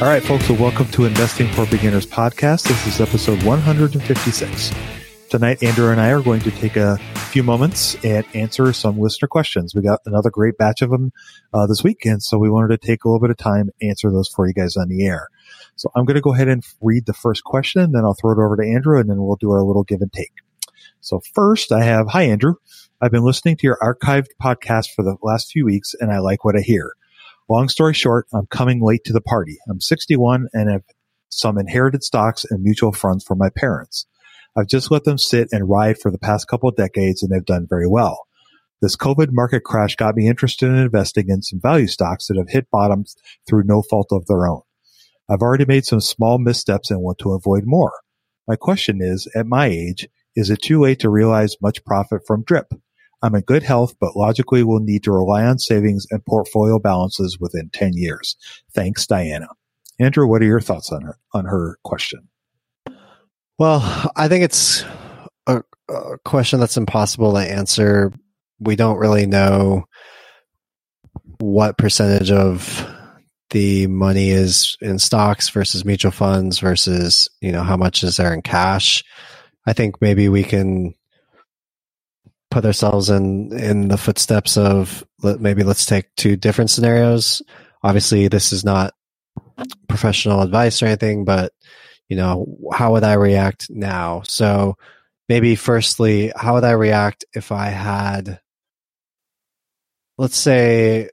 All right, folks, so welcome to Investing for Beginners podcast. This is episode 156. Tonight, Andrew and I are going to take a few moments and answer some listener questions. We got another great batch of them uh, this week, and so we wanted to take a little bit of time answer those for you guys on the air. So I'm going to go ahead and read the first question, and then I'll throw it over to Andrew, and then we'll do our little give and take. So first, I have Hi, Andrew. I've been listening to your archived podcast for the last few weeks, and I like what I hear. Long story short, I'm coming late to the party. I'm 61 and have some inherited stocks and mutual funds from my parents. I've just let them sit and ride for the past couple of decades and they've done very well. This COVID market crash got me interested in investing in some value stocks that have hit bottoms through no fault of their own. I've already made some small missteps and want to avoid more. My question is, at my age, is it too late to realize much profit from DRIP? I'm in good health, but logically will need to rely on savings and portfolio balances within 10 years. Thanks, Diana. Andrew, what are your thoughts on her, on her question? Well, I think it's a, a question that's impossible to answer. We don't really know what percentage of the money is in stocks versus mutual funds versus, you know, how much is there in cash. I think maybe we can put ourselves in in the footsteps of maybe let's take two different scenarios. Obviously, this is not professional advice or anything, but you know, how would I react now? So maybe firstly, how would I react if I had, let's say,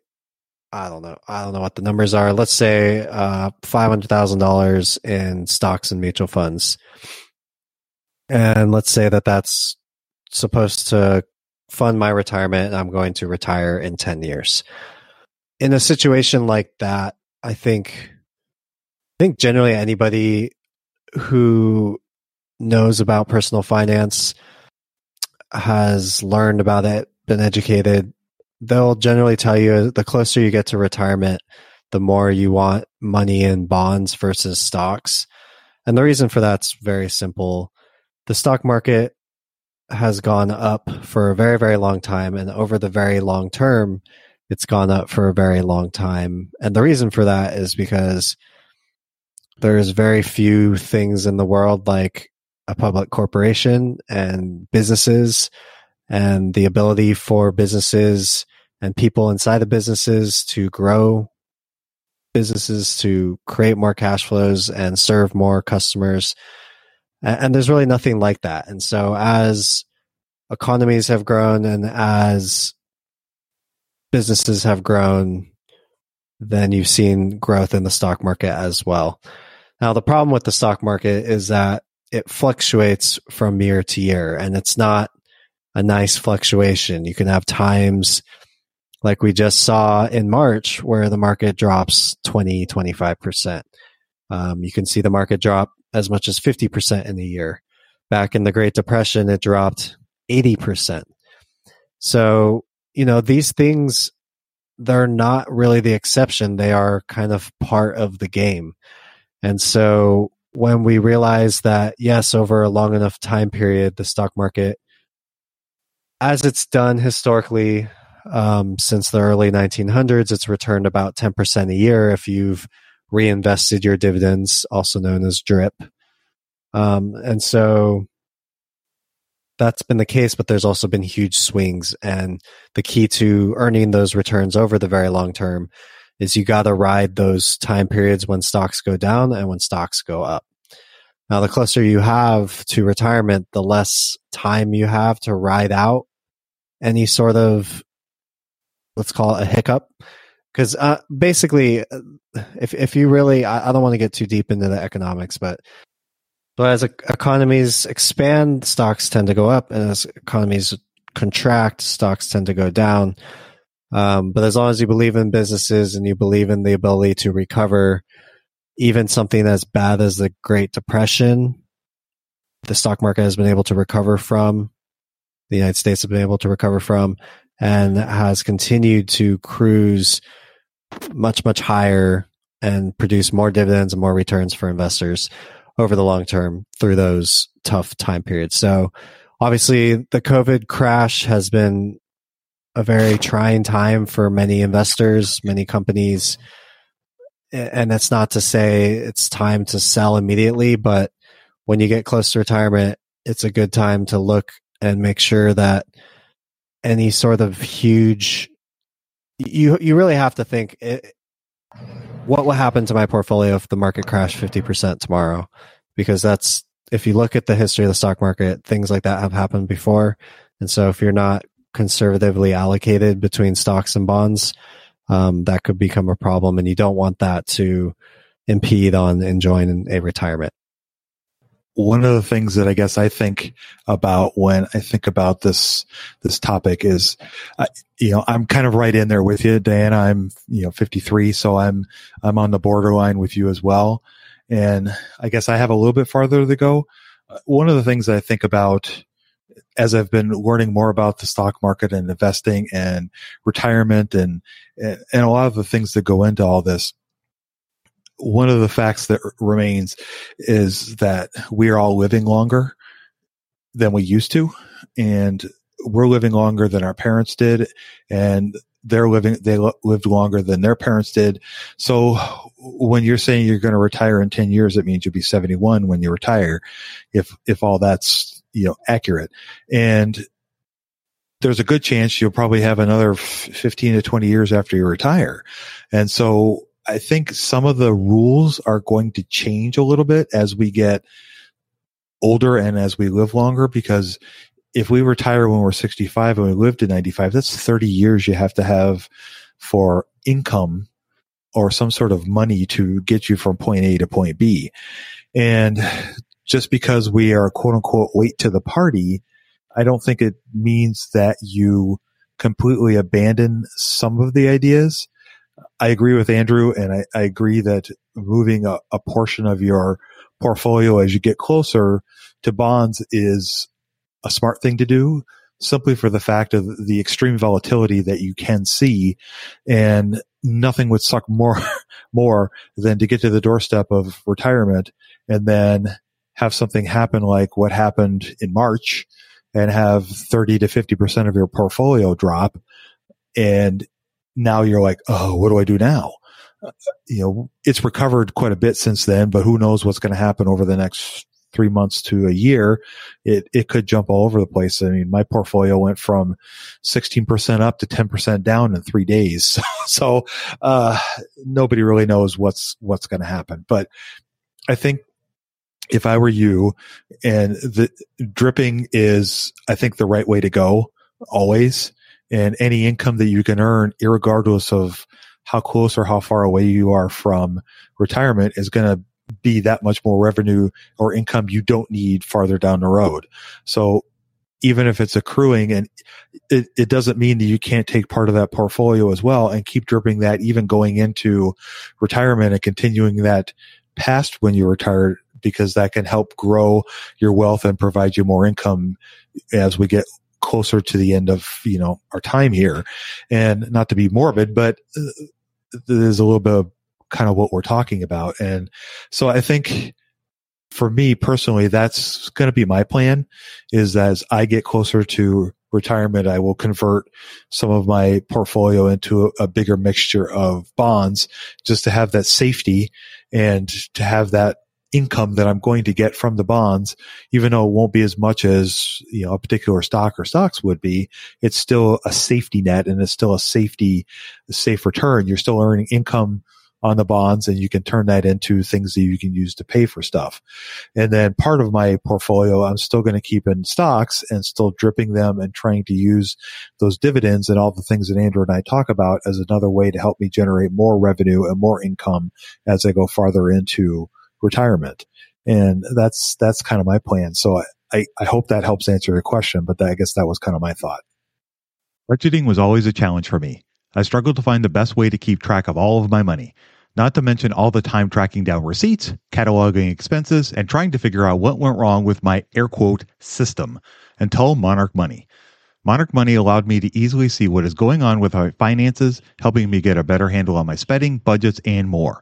I don't know, I don't know what the numbers are. Let's say uh, five hundred thousand dollars in stocks and mutual funds, and let's say that that's supposed to fund my retirement. I'm going to retire in ten years. In a situation like that, I think, I think generally anybody who knows about personal finance has learned about it, been educated, they'll generally tell you the closer you get to retirement, the more you want money in bonds versus stocks. And the reason for that's very simple. The stock market has gone up for a very, very long time. And over the very long term, it's gone up for a very long time. And the reason for that is because there's very few things in the world like a public corporation and businesses and the ability for businesses and people inside the businesses to grow businesses to create more cash flows and serve more customers and there's really nothing like that and so as economies have grown and as businesses have grown then you've seen growth in the stock market as well now, the problem with the stock market is that it fluctuates from year to year and it's not a nice fluctuation. You can have times like we just saw in March where the market drops 20, 25%. Um, you can see the market drop as much as 50% in a year. Back in the Great Depression, it dropped 80%. So, you know, these things, they're not really the exception. They are kind of part of the game. And so when we realize that, yes, over a long enough time period, the stock market, as it's done historically um, since the early 1900s, it's returned about 10% a year if you've reinvested your dividends, also known as DRIP. Um, and so that's been the case, but there's also been huge swings. And the key to earning those returns over the very long term is you got to ride those time periods when stocks go down and when stocks go up. Now, the closer you have to retirement, the less time you have to ride out any sort of, let's call it a hiccup. Because uh, basically, uh, if if you really, I, I don't want to get too deep into the economics, but but as economies expand, stocks tend to go up, and as economies contract, stocks tend to go down. Um, but as long as you believe in businesses and you believe in the ability to recover, even something as bad as the Great Depression, the stock market has been able to recover from. The United States has been able to recover from, and has continued to cruise much much higher and produce more dividends and more returns for investors over the long term through those tough time periods. So obviously the COVID crash has been a very trying time for many investors, many companies. And that's not to say it's time to sell immediately, but when you get close to retirement, it's a good time to look and make sure that any sort of huge you you really have to think it, what will happen to my portfolio if the market crashed 50% tomorrow? Because that's, if you look at the history of the stock market, things like that have happened before. And so if you're not conservatively allocated between stocks and bonds, um, that could become a problem. And you don't want that to impede on enjoying a retirement one of the things that I guess I think about when I think about this this topic is, uh, you know, I'm kind of right in there with you, Diana. I'm you know 53, so I'm I'm on the borderline with you as well, and I guess I have a little bit farther to go. Uh, one of the things I think about as I've been learning more about the stock market and investing and retirement and and a lot of the things that go into all this one of the facts that remains is that we are all living longer than we used to. And we're living longer than our parents did. And they're living, they lived longer than their parents did. So when you're saying you're going to retire in 10 years, it means you'll be 71 when you retire. If, if all that's, you know, accurate. And there's a good chance you'll probably have another 15 to 20 years after you retire. And so I think some of the rules are going to change a little bit as we get older and as we live longer because if we retire when we're 65 and we live to 95, that's 30 years you have to have for income or some sort of money to get you from point A to point B. And just because we are quote unquote late to the party, I don't think it means that you completely abandon some of the ideas. I agree with Andrew, and I, I agree that moving a, a, portion of your portfolio as you get closer to bonds is a smart thing to do, simply for the fact of the extreme volatility that you can see, and nothing would suck more more than to get to the doorstep of retirement and then have something happen like what happened in March and have 30 to 50% of your portfolio drop and now you're like, oh, what do I do now? Uh, you know, it's recovered quite a bit since then, but who knows what's going to happen over the next three months to a year. It, it could jump all over the place. I mean, my portfolio went from 16% up to 10% down in three days. so, uh, nobody really knows what's, what's going to happen. But I think if I were you and the dripping is, I think the right way to go always and any income that you can earn, regardless of how close or how far away you are from retirement, is going to be that much more revenue or income you don't need farther down the road. So even if it's accruing and it, it doesn't mean that you can't take part of that portfolio as well and keep dripping that even going into retirement and continuing that past when you retire because that can help grow your wealth and provide you more income as we get closer to the end of you know our time here. And not to be morbid but uh, there's a little bit of kind of what we're talking about. And so i think for me personally, that's going to be my plan is as I get closer to retirement, I will convert some of my portfolio into a, a, bigger mixture of bonds just to have that safety and to have that income that I'm going to get from the bonds, even though it won't be as much as, you know, a particular stock or stocks would be, it's still a safety net and it's still a safety, a safe return. You're still earning income on the bonds and you can turn that into things that you can use to pay for stuff. And then part of my portfolio, I'm still going to keep in stocks and still dripping them and trying to use those dividends and all the things that Andrew and I talk about as another way to help me generate more revenue and more income as I go farther into retirement. And that's, that's kind of my plan. So I, I, I hope that helps answer your question, but that, I guess that was kind of my thought. Budgeting was always a challenge for me. I struggled to find the best way to keep track of all of my money, not to mention all the time tracking down receipts, cataloging expenses, and trying to figure out what went wrong with my air quote system until Monarch Money. Monarch Money allowed me to easily see what is going on with my finances, helping me get a better handle on my spending, budgets, and more.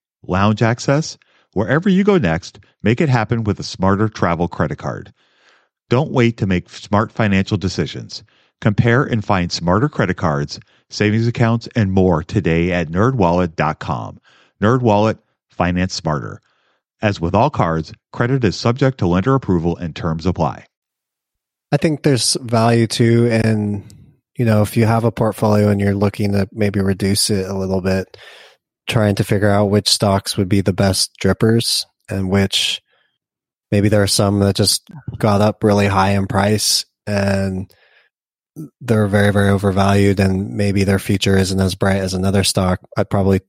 Lounge access? Wherever you go next, make it happen with a smarter travel credit card. Don't wait to make smart financial decisions. Compare and find smarter credit cards, savings accounts, and more today at nerdwallet.com. Nerdwallet, finance smarter. As with all cards, credit is subject to lender approval and terms apply. I think there's value too in, you know, if you have a portfolio and you're looking to maybe reduce it a little bit, trying to figure out which stocks would be the best drippers and which maybe there are some that just got up really high in price and they're very very overvalued and maybe their future isn't as bright as another stock. I'd probably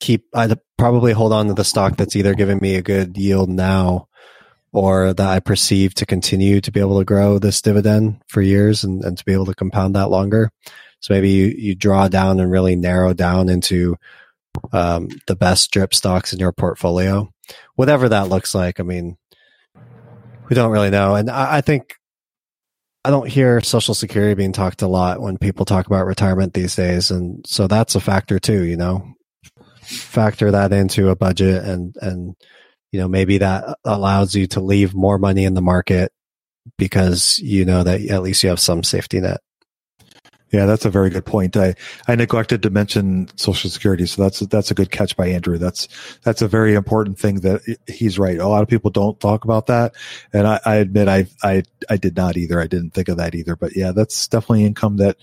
keep i'd probably hold on to the stock that's either giving me a good yield now or that i perceive to continue to be able to grow this dividend for years and, and to be able to compound that longer. So maybe you, you draw down and really narrow down into um, the best drip stocks in your portfolio whatever that looks like i mean we don't really know. And I, I think I don't hear Social Security being talked a lot when people talk about retirement these days, and so that's a factor too. You know, factor that into a budget, and and you know maybe that allows you to leave more money in the market because you know that at least you have some safety net. Yeah, that's a very good point. I, I neglected to mention Social Security, so that's that's a good catch by Andrew. That's that's a very important thing that he's right. A lot of people don't talk about that, and I, I admit I I I did not either. I didn't think of that either. But yeah, that's definitely income that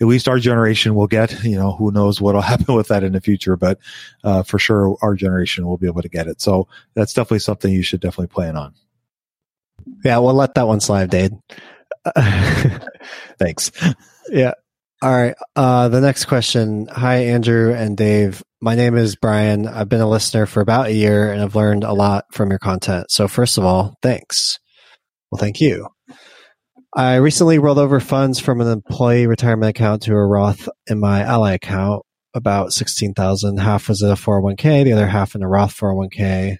at least our generation will get. You know, who knows what'll happen with that in the future, but uh, for sure our generation will be able to get it. So that's definitely something you should definitely plan on. Yeah, we'll let that one slide, Dave. Thanks. Yeah. All right. Uh, the next question. Hi, Andrew and Dave. My name is Brian. I've been a listener for about a year and I've learned a lot from your content. So, first of all, thanks. Well, thank you. I recently rolled over funds from an employee retirement account to a Roth in my Ally account, about 16,000. Half was in a 401k, the other half in a Roth 401k.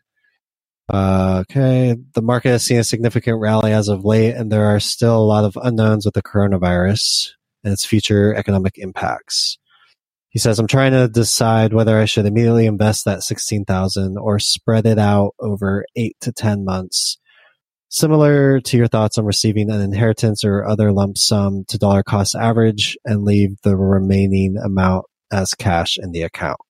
Uh, okay. The market has seen a significant rally as of late, and there are still a lot of unknowns with the coronavirus and its future economic impacts. He says, I'm trying to decide whether I should immediately invest that 16,000 or spread it out over eight to 10 months. Similar to your thoughts on receiving an inheritance or other lump sum to dollar cost average and leave the remaining amount as cash in the account.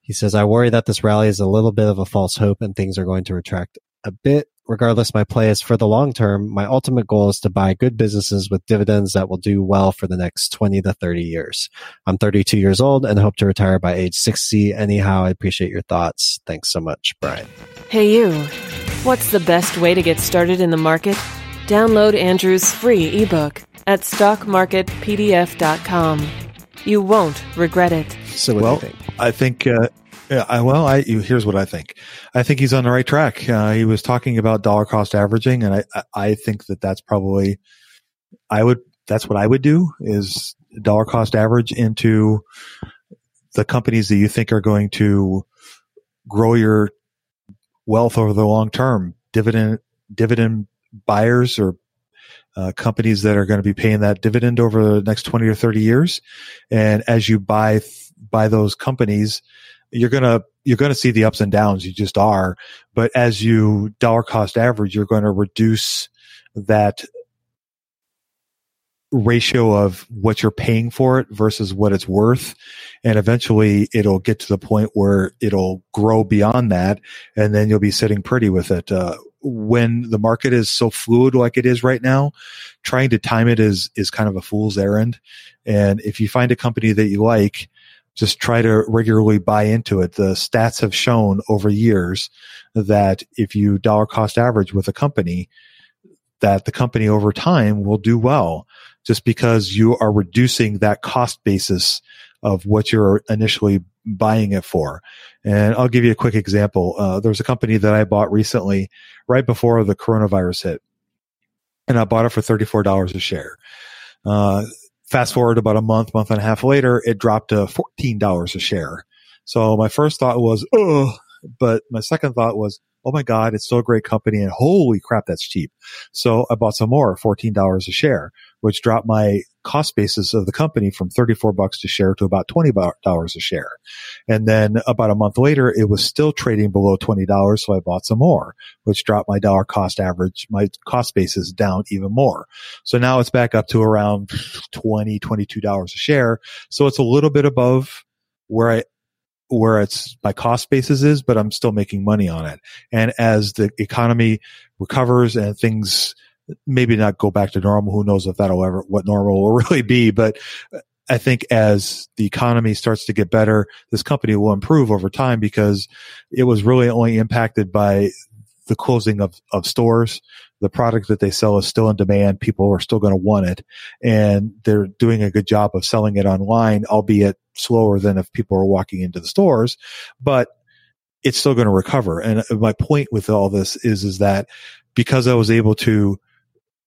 He says, I worry that this rally is a little bit of a false hope and things are going to retract a bit. Regardless, my play is for the long term. My ultimate goal is to buy good businesses with dividends that will do well for the next 20 to 30 years. I'm 32 years old and hope to retire by age 60. Anyhow, I appreciate your thoughts. Thanks so much, Brian. Hey, you. What's the best way to get started in the market? Download Andrew's free ebook at stockmarketpdf.com. You won't regret it. So, what well, do you think? I think, uh, yeah, I, well, I, here's what I think. I think he's on the right track. Uh, he was talking about dollar cost averaging, and I, I- think that that's probably, I would, that's what I would do is dollar cost average into the companies that you think are going to grow your wealth over the long term. Dividend, dividend buyers or uh, companies that are going to be paying that dividend over the next 20 or 30 years. And as you buy, buy those companies, you're going to, you're to see the ups and downs. You just are. But as you dollar cost average, you're going to reduce that ratio of what you're paying for it versus what it's worth. And eventually it'll get to the point where it'll grow beyond that. And then you'll be sitting pretty with it. Uh, when the market is so fluid like it is right now, trying to time it is, is kind of a fool's errand. And if you find a company that you like, just try to regularly buy into it. The stats have shown over years that if you dollar cost average with a company, that the company over time will do well just because you are reducing that cost basis of what you're initially buying it for. And I'll give you a quick example. Uh, a company that I bought recently right before the coronavirus hit and I bought it for $34 a share. Uh, fast forward about a month, month and a half later, it dropped to $14 a share. So my first thought was, oh, but my second thought was, oh my God, it's still a great company and holy crap, that's cheap. So I bought some more, $14 a share, which dropped my cost basis of the company from 34 bucks a share to about $20 a share. And then about a month later, it was still trading below $20. So I bought some more, which dropped my dollar cost average, my cost basis down even more. So now it's back up to around 20, $22 a share. So it's a little bit above where I, where it's my cost basis is, but I'm still making money on it. And as the economy recovers and things maybe not go back to normal, who knows if that'll ever, what normal will really be. But I think as the economy starts to get better, this company will improve over time because it was really only impacted by the closing of, of stores. The product that they sell is still in demand. People are still going to want it and they're doing a good job of selling it online, albeit slower than if people are walking into the stores, but it's still going to recover. And my point with all this is, is that because I was able to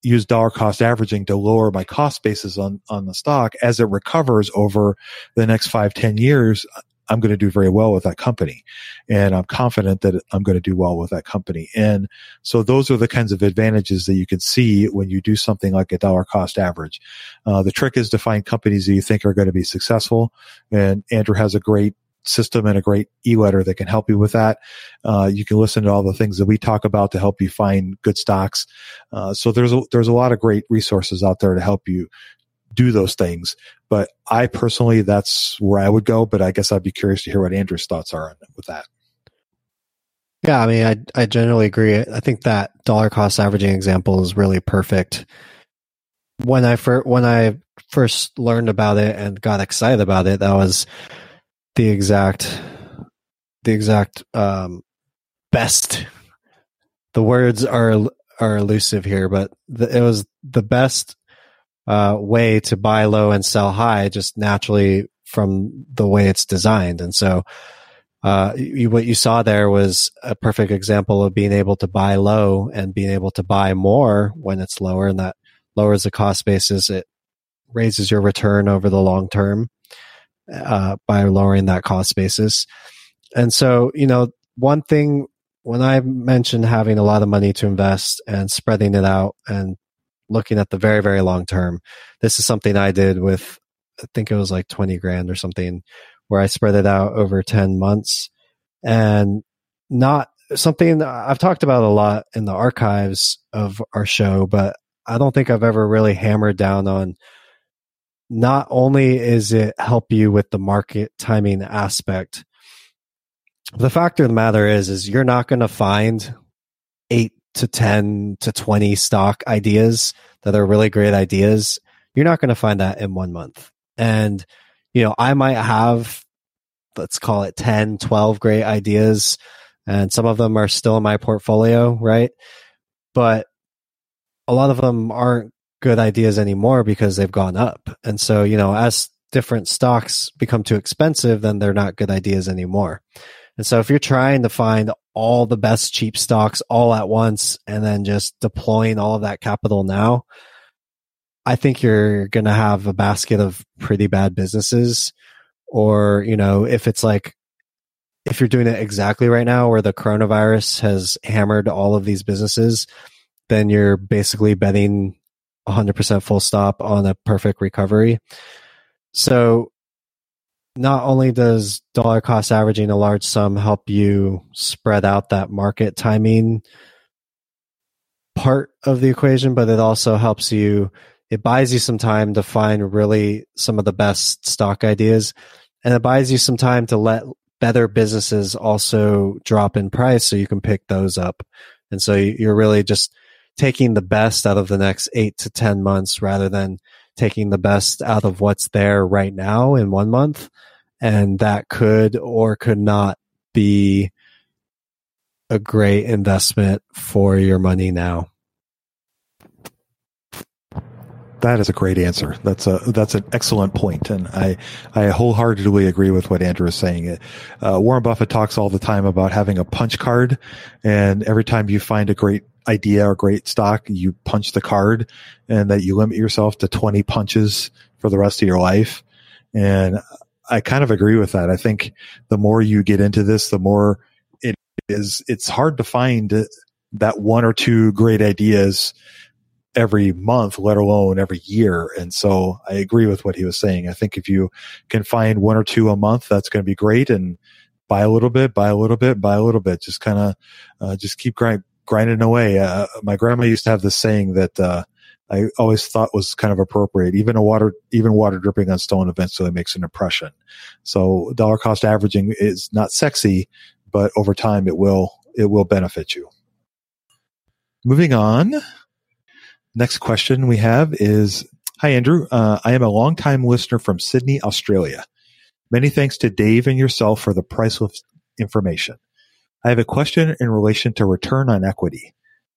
use dollar cost averaging to lower my cost basis on, on the stock as it recovers over the next five ten years, I'm going to do very well with that company. And I'm confident that I'm going to do well with that company. And so those are the kinds of advantages that you can see when you do something like a dollar cost average. Uh, the trick is to find companies that you think are going to be successful. And Andrew has a great system and a great e-letter that can help you with that. Uh, you can listen to all the things that we talk about to help you find good stocks. Uh, so there's a, there's a lot of great resources out there to help you do those things. But I personally, that's where I would go. But I guess I'd be curious to hear what Andrew's thoughts are on, with that. Yeah, I mean, I I generally agree. I think that dollar cost averaging example is really perfect. When I first when I first learned about it and got excited about it, that was the exact the exact um, best. The words are are elusive here, but the, it was the best uh, way to buy low and sell high just naturally from the way it's designed. And so, uh, you, what you saw there was a perfect example of being able to buy low and being able to buy more when it's lower, and that lowers the cost basis. It raises your return over the long term uh, by lowering that cost basis. And so, you know, one thing when I mentioned having a lot of money to invest and spreading it out and looking at the very, very long term, this is something I did with, I think it was like 20 grand or something, where I spread it out over 10 months and not something I've talked about a lot in the archives of our show, but I don't think I've ever really hammered down on not only is it help you with the market timing aspect, the fact of the matter is, is you're not going to find eight to 10 to 20 stock ideas that are really great ideas. You're not going to find that in one month. And, you know, I might have, let's call it 10, 12 great ideas and some of them are still in my portfolio, right? But a lot of them aren't good ideas anymore because they've gone up. And so, you know, as different stocks become too expensive, then they're not good ideas anymore. And so if you're trying to find all the best cheap stocks all at once and then just deploying all of that capital now, I think you're going to have a basket of pretty bad businesses. Or, you know, if it's like, if you're doing it exactly right now where the coronavirus has hammered all of these businesses, then you're basically betting 100% full stop on a perfect recovery. So not only does dollar cost averaging a large sum help you spread out that market timing part of the equation, but it also helps you, it buys you some time to find really some of the best stock ideas. And it buys you some time to let better businesses also drop in price so you can pick those up. And so you're really just taking the best out of the next eight to 10 months rather than taking the best out of what's there right now in one month. And that could or could not be a great investment for your money now. That is a great answer. That's a that's an excellent point, and I I wholeheartedly agree with what Andrew is saying. Uh, Warren Buffett talks all the time about having a punch card, and every time you find a great idea or great stock, you punch the card and that you limit yourself to 20 punches for the rest of your life. And I kind of agree with that. I think the more you get into this, the more it is, it's hard to find that one or two great ideas every month, let alone every year. And so I agree with what he was saying. I think if you can find one or two a month, that's going to be great. And buy a little bit, buy a little bit, buy a little bit. Just kind of, uh, just keep grind, grinding away. Uh, my grandma used to have this saying that uh, I always thought was kind of appropriate. Even a water, even water dripping on stone eventually makes an impression. So dollar cost averaging is not sexy, but over time it will it will benefit you. Moving on. Next question we have is Hi, Andrew. Uh, I am a longtime listener from Sydney, Australia. Many thanks to Dave and yourself for the priceless information. I have a question in relation to return on equity.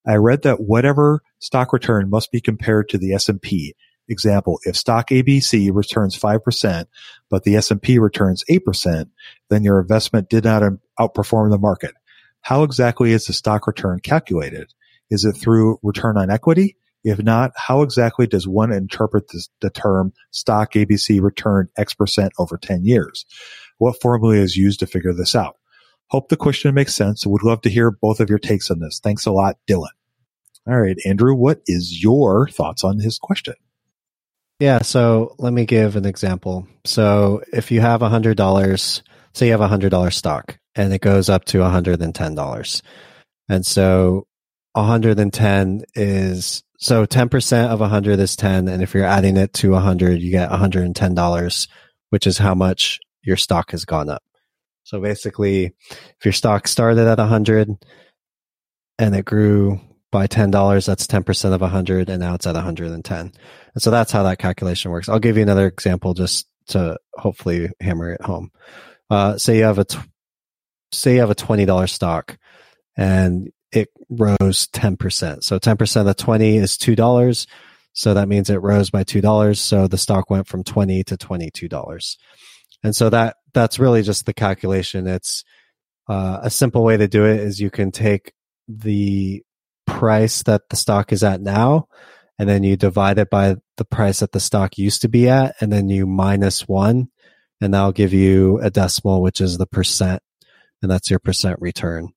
I read that whatever stock return must be compared to the S&P. Example, if stock ABC returns 5%, but the S&P returns 8%, then your investment did not outperform the market. How exactly is the stock return calculated? Is it through return on equity? If not, how exactly does one interpret this, the term stock ABC return X percent over 10 years? What formula is used to figure this out? Hope the question makes sense. Would love to hear both of your takes on this. Thanks a lot, Dylan. All right, Andrew, what is your thoughts on his question? Yeah, so let me give an example. So if you have $100, say you have a $100 stock and it goes up to $110. And so 110 is so 10% of 100 is 10 and if you're adding it to 100 you get $110 which is how much your stock has gone up. So basically, if your stock started at 100 and it grew by $10, that's 10% of 100 and now it's at 110. And so that's how that calculation works. I'll give you another example just to hopefully hammer it home. Uh, say you have a, t- say you have a $20 stock and it rose 10%. So 10% of 20 is $2. So that means it rose by $2. So the stock went from 20 to $22. And so that, that's really just the calculation. It's uh, a simple way to do it is you can take the price that the stock is at now and then you divide it by the price that the stock used to be at and then you minus one and that'll give you a decimal which is the percent and that's your percent return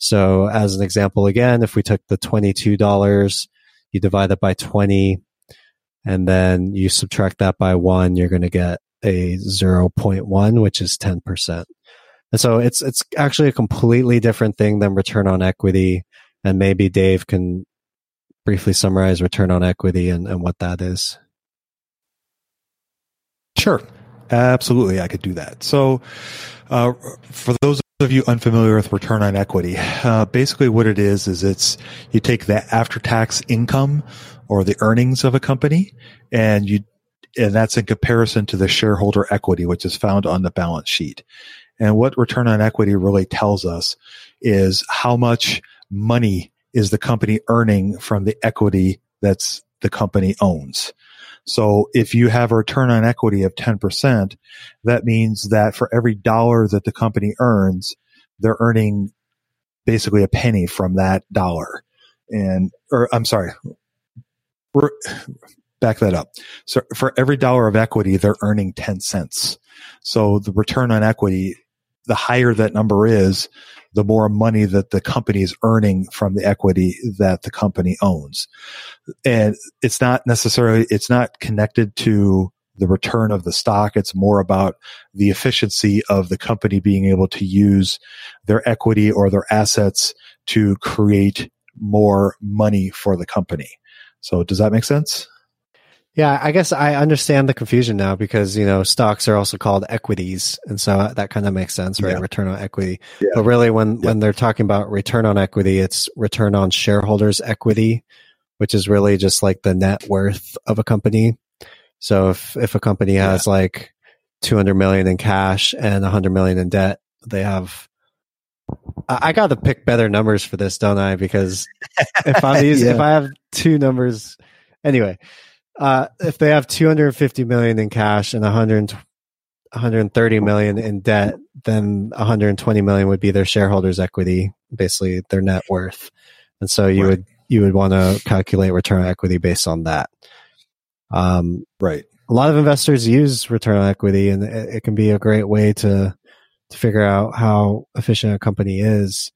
so as an example again if we took the $22 you divide it by 20 and then you subtract that by one you're going to get a 0.1 which is 10% and so it's it's actually a completely different thing than return on equity and maybe Dave can briefly summarize return on equity and, and what that is. Sure. Absolutely, I could do that. So, uh, for those of you unfamiliar with return on equity, uh, basically what it is is it's you take the after-tax income or the earnings of a company, and you and that's in comparison to the shareholder equity, which is found on the balance sheet. And what return on equity really tells us is how much money is the company earning from the equity that's the company owns. So if you have a return on equity of 10%, that means that for every dollar that the company earns, they're earning basically a penny from that dollar. And, or I'm sorry, back that up. So for every dollar of equity, they're earning 10 cents. So the return on equity, the higher that number is, the more money that the company is earning from the equity that the company owns. And it's not necessarily, it's not connected to the return of the stock. It's more about the efficiency of the company being able to use their equity or their assets to create more money for the company. So does that make sense? Yeah, I guess I understand the confusion now because you know stocks are also called equities, and so that kind of makes sense, right? Yeah. Return on equity. Yeah. But really, when yeah. when they're talking about return on equity, it's return on shareholders' equity, which is really just like the net worth of a company. So if if a company has like two hundred million in cash and hundred million in debt, they have. I, got to pick better numbers for this, don't I? Because if I'm using, if I have two numbers, anyway uh, if they have 250 million in cash and 100, 130 million in debt, then 120 million would be their shareholders' equity, basically their net worth. And so you right. would you would want to calculate return on equity based on that. Um, right. A lot of investors use return on equity, and it, it can be a great way to to figure out how efficient a company is.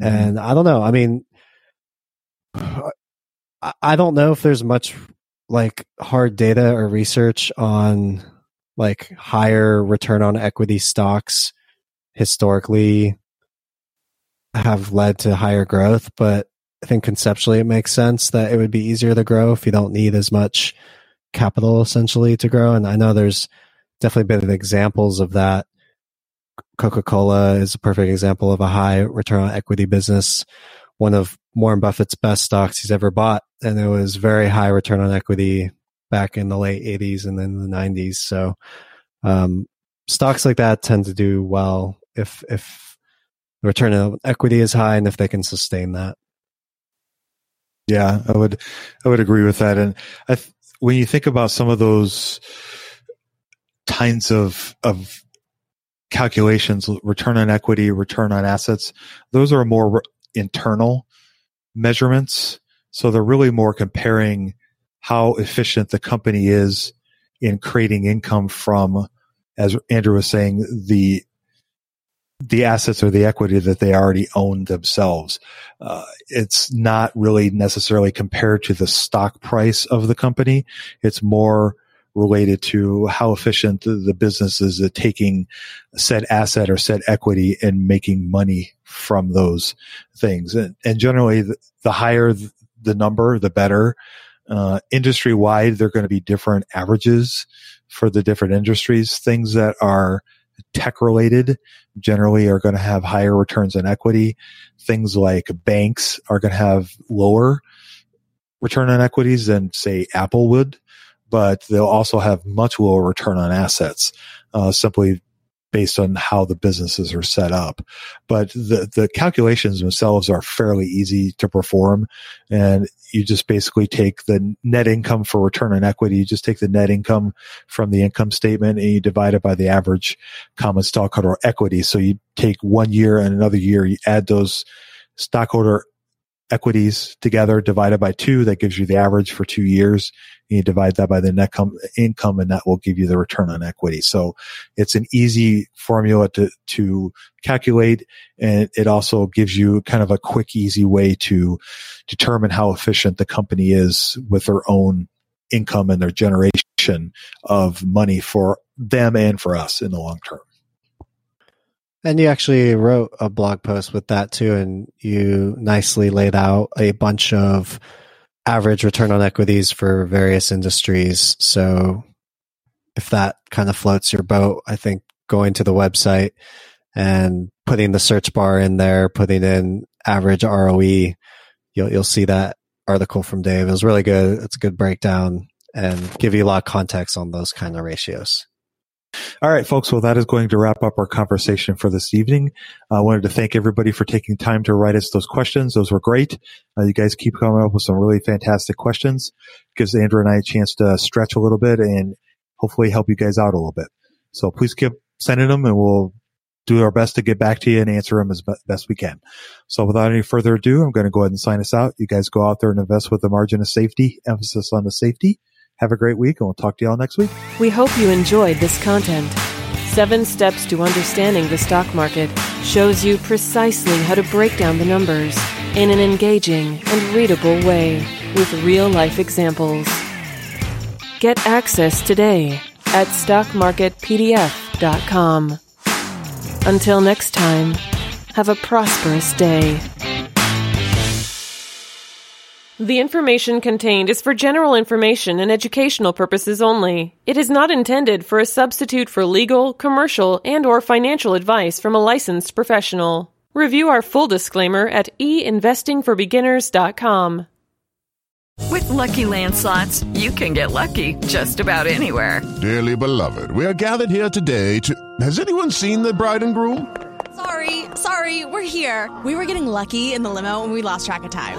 Mm-hmm. And I don't know. I mean, I don't know if there's much like hard data or research on like higher return on equity stocks historically have led to higher growth, but I think conceptually it makes sense that it would be easier to grow if you don't need as much capital essentially to grow. And I know there's definitely been examples of that. Coca Cola is a perfect example of a high return on equity business. One of Warren Buffett's best stocks he's ever bought, and it was very high return on equity back in the late 80s and then the 90s. So um, stocks like that tend to do well if if the return on equity is high and if they can sustain that. Yeah, I would I would agree with that. And th- when you think about some of those kinds of of calculations, return on equity, return on assets, those are more re- internal measurements. So they're really more comparing how efficient the company is in creating income from, as Andrew was saying, the the assets or the equity that they already own themselves. Uh, it's not really necessarily compared to the stock price of the company. It's more related to how efficient the business is at taking said asset or said equity and making money from those things. And, and generally, the, the, higher the number, the better. Uh, industry wide, there are going to be different averages for the different industries. Things that are tech related generally are going to have higher returns on equity. Things like banks are going to have lower return on equities than say Apple would but they'll also have much lower return on assets, uh, simply based on how the businesses are set up. But the, the calculations themselves are fairly easy to perform. And you just basically take the net income for return on equity. You just take the net income from the income statement and you divide it by the average common stockholder equity. So you take one year and another year, you add those stockholder equities together divided by two. That gives you the average for two years. You divide that by the net com- income and that will give you the return on equity. So it's an easy formula to, to calculate. And it also gives you kind of a quick, easy way to determine how efficient the company is with their own income and their generation of money for them and for us in the long term. And you actually wrote a blog post with that too, and you nicely laid out a bunch of average return on equities for various industries. So if that kind of floats your boat, I think going to the website and putting the search bar in there, putting in average ROE, you'll you'll see that article from Dave. It was really good. It's a good breakdown and give you a lot of context on those kind of ratios. All right, folks. Well, that is going to wrap up our conversation for this evening. I wanted to thank everybody for taking time to write us those questions. Those were great. Uh, you guys keep coming up with some really fantastic questions. Gives Andrew and I a chance to stretch a little bit and hopefully help you guys out a little bit. So please keep sending them and we'll do our best to get back to you and answer them as best we can. So without any further ado, I'm going to go ahead and sign us out. You guys go out there and invest with the margin of safety, emphasis on the safety. Have a great week, and we'll talk to you all next week. We hope you enjoyed this content. Seven Steps to Understanding the Stock Market shows you precisely how to break down the numbers in an engaging and readable way with real life examples. Get access today at stockmarketpdf.com. Until next time, have a prosperous day. The information contained is for general information and educational purposes only. It is not intended for a substitute for legal, commercial, and or financial advice from a licensed professional. Review our full disclaimer at einvestingforbeginners.com. With Lucky Land slots, you can get lucky just about anywhere. Dearly beloved, we are gathered here today to Has anyone seen the bride and groom? Sorry, sorry, we're here. We were getting lucky in the limo and we lost track of time.